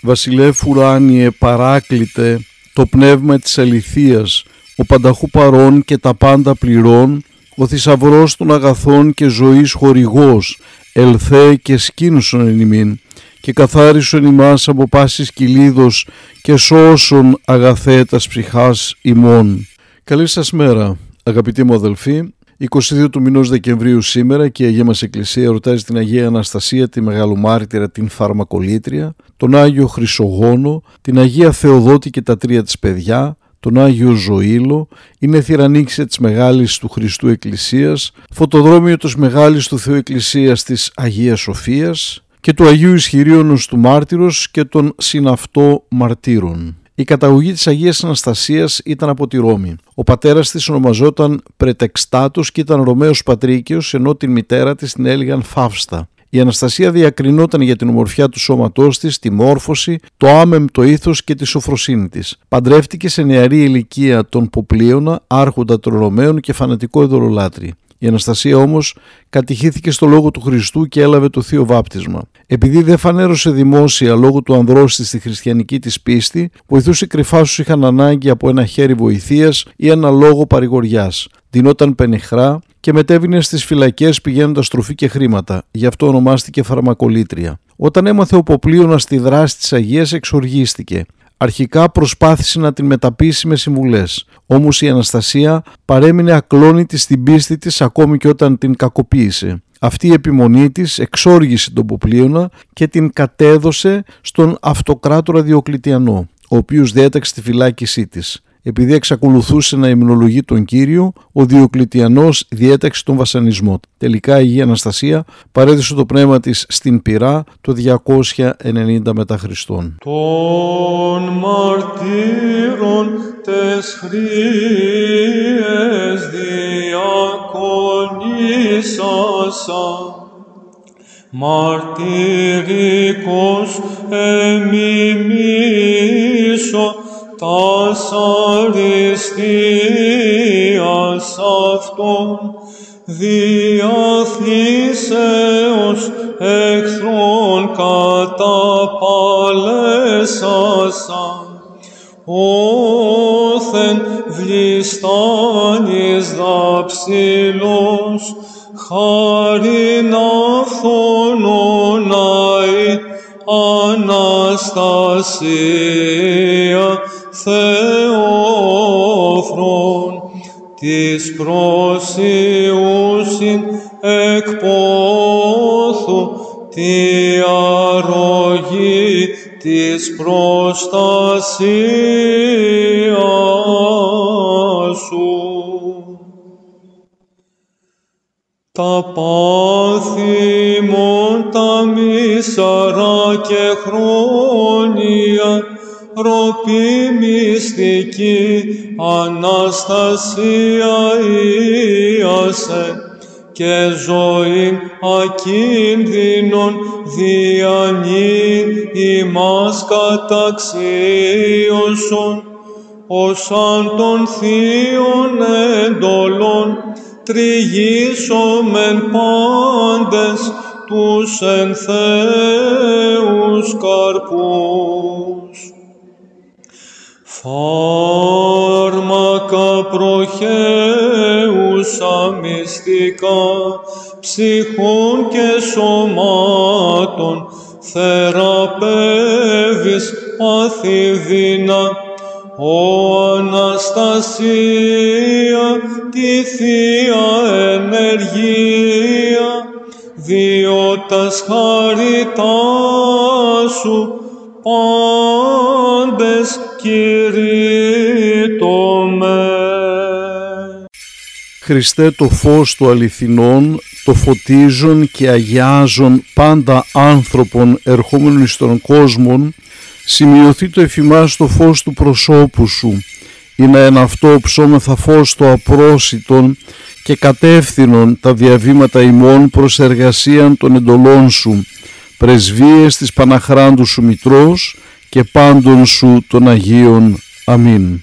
Βασιλεύ ουράνιε παράκλητε το πνεύμα της αληθείας, ο πανταχού παρών και τα πάντα πληρών, ο θησαυρός των αγαθών και ζωής χορηγός, ελθέ και σκήνουσον εν ημίν, και καθάρισον ημάς από πάσης κυλίδος και σώσον αγαθέτας ψυχάς ημών. Καλή σας μέρα αγαπητοί μου αδελφοί, 22 του μηνός Δεκεμβρίου σήμερα και η Αγία μας Εκκλησία εορτάζει την Αγία Αναστασία, τη Μεγάλου Μάρτυρα, την Φαρμακολήτρια, τον Άγιο Χρυσογόνο, την Αγία Θεοδότη και τα τρία της παιδιά, τον Άγιο Ζωήλο, είναι θηρανίξια της Μεγάλης του Χριστού Εκκλησίας, φωτοδρόμιο της Μεγάλης του Θεού Εκκλησίας της Αγίας Σοφίας και του Αγίου Ισχυρίωνος του Μάρτυρος και των συναυτό μαρτύρων. Η καταγωγή της Αγίας Αναστασίας ήταν από τη Ρώμη. Ο πατέρας της ονομαζόταν Πρετεξτάτος και ήταν Ρωμαίος Πατρίκιος, ενώ την μητέρα της την έλεγαν Φαύστα. Η Αναστασία διακρινόταν για την ομορφιά του σώματός της, τη μόρφωση, το άμεμπτο ήθος και τη σοφροσύνη της. Παντρεύτηκε σε νεαρή ηλικία τον Ποπλίωνα, άρχοντα των Ρωμαίων και φανατικό ειδωλολάτρη. Η Αναστασία όμως κατηχήθηκε στο λόγο του Χριστού και έλαβε το θείο βάπτισμα. Επειδή δεν φανέρωσε δημόσια λόγω του ανδρός της στη χριστιανική της πίστη, βοηθούσε κρυφά σου είχαν ανάγκη από ένα χέρι βοηθείας ή ένα λόγο παρηγοριάς. Δινόταν πενιχρά και μετέβηνε στις φυλακές πηγαίνοντας τροφή και χρήματα. Γι' αυτό ονομάστηκε φαρμακολήτρια. Όταν έμαθε ο Ποπλίωνας τη δράση της Αγίας εξοργίστηκε. Αρχικά προσπάθησε να την μεταπίσει με συμβουλές, όμως η Αναστασία παρέμεινε ακλόνητη στην πίστη της ακόμη και όταν την κακοποίησε. Αυτή η επιμονή της εξόργησε τον Ποπλίωνα και την κατέδωσε στον αυτοκράτορα Διοκλητιανό, ο οποίος διέταξε τη φυλάκισή της. Επειδή εξακολουθούσε να υμνολογεί τον Κύριο, ο Διοκλητιανός διέταξε τον βασανισμό. Τελικά η Αγία Αναστασία παρέδωσε το πνεύμα της στην Πυρά το 290 μετά Χριστόν. Των μαρτύρων τες χρίες διακονήσασα μαρτυρικός εμιμήσω τας αριστείας αυτών διαθλίσεως εχθρών καταπαλέσασαν. Όθεν βλιστάνης δαψιλός χάριν αυθονονάει Αναστασία Θεόφρον της προσιούσιν εκ πόθου τη αρρωγή της προστασίας σου. Τα πάθη μον τα μισαρά και χρόνια ροπή μυστική Αναστασία Ιάσε και ζωή ακίνδυνον διανύν ημάς καταξίωσον ως αν των θείων εντολών τριγίσομεν πάντες τους εν Θεούς καρπούς. Φάρμακα προχέουσα μυστικά ψυχών και σωμάτων θεραπεύεις παθηδίνα ο Αναστασία τη Θεία Ενεργία διότι χαριτά σου πάντες κηρύττωμε. Χριστέ το φως του αληθινών, το φωτίζουν και αγιάζουν πάντα άνθρωπον ερχόμενων εις τον κόσμο, σημειωθεί το εφημάς το φως του προσώπου σου, είναι ένα αυτό ψώμεθα φως το απρόσιτον και κατεύθυνον τα διαβήματα ημών προς εργασίαν των εντολών σου, πρεσβείες της Παναχράντου σου Μητρός και πάντων σου των Αγίων. Αμήν.